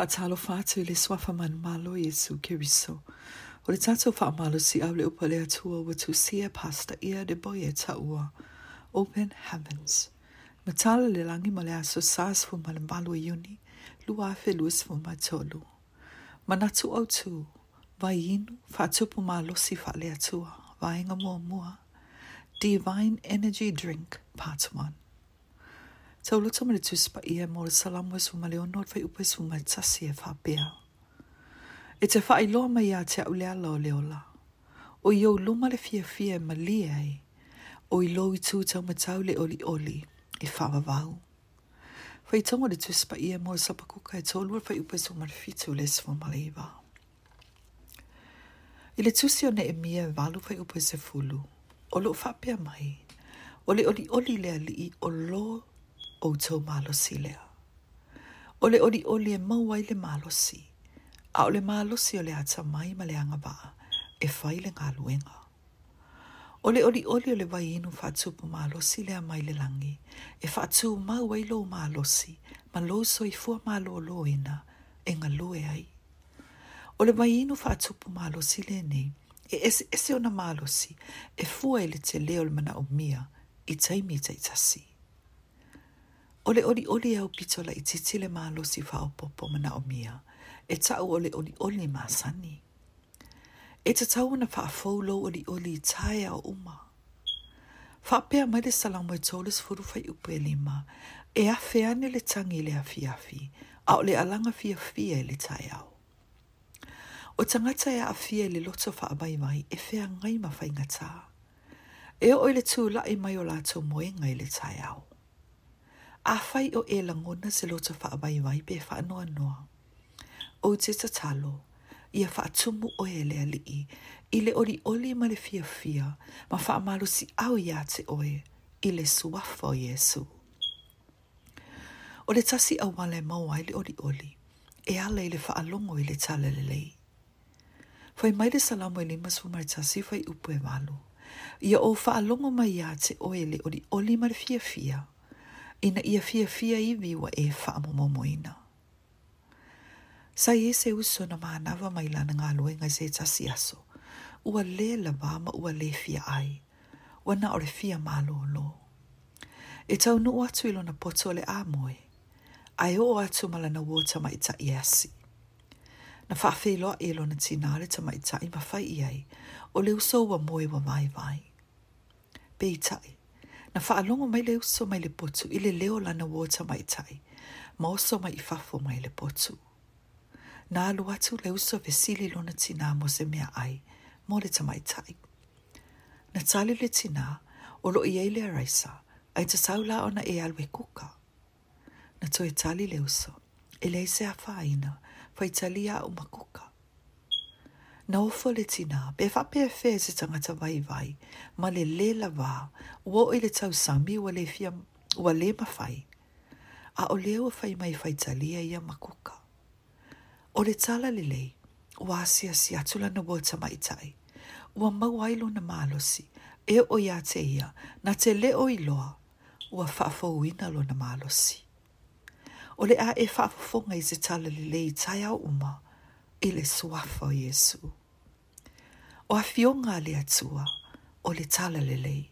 Whaatalo fatu le swafa man malo Yesu Kiriso. O le tātou whaamalo si au le upa le atua wa tu sia pasta ia de boia taua. Open Heavens. Matala le langi ma aso sās fu ma le yuni lu afe luas fu ma Manatu au tu, vayinu fa whaatupu malo si fa le atua, vaenga mua mua. Divine Energy Drink Part 1 Tau lo tamana tu sipa ia mo le salamu e suma leo nore fai upe suma i tasi e whapea. E te whai loa mai a te au lea lao leo la. O i au luma le fia fia e mali ei. O i lo i tu tau matau le oli oli i whawa vau. Fai tonga le tu sipa ia mo le sapa kuka e tolu fai upe suma le fitu le suma mali iwa. I le tusi o ne e mia e walu fai upe se fulu. O lo whapea mai. O le oli oli lea li i o loo o tō malosi lea. O le ori o le mauai le malosi, a o le malosi o le ata mai ma le anga baa, e fai le ngā luenga. O le ori o le wai inu fatu pu malosi lea mai le langi, e fatu mauai lo malosi, ma lo so i fua malo lo ina, e ngā lue ai. O le wai inu fatu pu malosi le nei, e ese, ese o na malosi, e fua ele te leo le mana o mia, i taimita i tasii. Ole oli oli au e pitola i titile ma fa whaopopo mana o mia, e tau ole oli oli ma sani. E te tau na whaafoulo oli oli tae au uma. pea mai le salamo e tolis furu whai upe lima, e a feane le tangi le a fi a A ole alanga fi e le tae au. O tangata e a fia e le loto whaamai mai e fea ngai ngataa. E o e le tūla i mai o lātou moenga i le tae au. a whai o e langona se lo ta whaabai wai pe wha anoa noa. O te tatalo, ia whaatumu o e lea lii, i le ori oli ma le fia fia, ma whaamalo si au ia te oe, i le suafo Jesu. O le tasi a wale mauai le ori oli, e ale le whaalongo i le tale le lei. Whai maire salamo i e lima su maritasi whai upu e walo, ia o whaalongo mai ia te oe le ori oli ma le fia fia, ina ia fia fia iwi wa e whaamomomo ina. Sa e se uso na maanawa mai lana ngā luenga se tasi aso, ua le la vama ua le fia ai, ua na ore fia malo lo. E tau nu atu ilo na poto le a moe, ai o atu malana wota mai ta iasi. Na whaafi loa ilo e na tinare ta mai ta i mawhai iai, o le uso wa moe wa mai vai. Be i na whaalongo mai le uso mai le potu i le leo lana wota mai tai, ma oso mai i fafo mai le potu. Na alu atu le uso ve sili lona tina mo se mea ai, mo le tamai tai. Na tali le tina, o lo i eile araisa, ai te saula ona e alwe kuka. Na to e tali le uso, e le se a faina, fa italia o makuka na ofo le tina, pe wha pe fe se tangata vai vai, ma le le la wā, wā o le tau sami wa le fia, wa le ma fai. A o leo fai mai fai talia ia makuka. O le tala le lei, wā si si atula na wota mai tai, wā mawailo na malosi, e o ia te ia, na te le o iloa, wā whafo uina lo na malosi. O le a e whafo fonga i se tala le lei tai au uma, ele suafo Jesus. O a afionga le atua, o le tala le lei,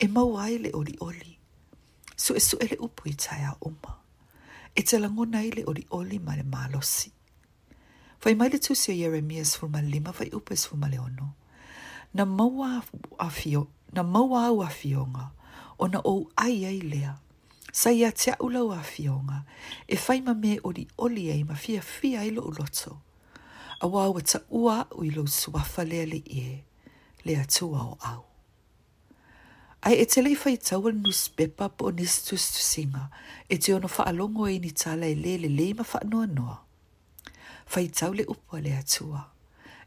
e mau ai le oli oli. Su e su ele upu i tai a uma. E te langona i le oli oli ma le malosi. Fai mai le tusi o Jeremias ma lima fai upes ma le ono. Na maua a fio, na maua au afionga, fionga, o na ou ai ai lea. Sa tia te au lau e fai ma me li oli e ma fia fia ilo lo uloto. a wā wa ta ua u i lo suafa lea le e, lea tu au au. Ai e te lei fai tau al nus pepa po nis tus tu singa, e te ono faa e ni tala e lele le ma faa noa noa. Fai tau le upua lea tua,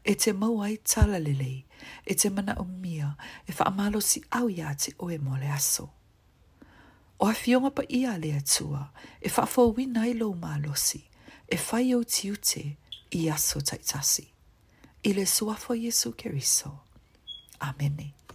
e te mau ai tala le lei, e te mana o mia, e faa malo si au ia te oe mo le aso. O a fionga pa ia lea tua, e faa fau i lo malo si, e fai au ti ute, e faa i aso taitasi. I le suafo Jesu keriso. Amene.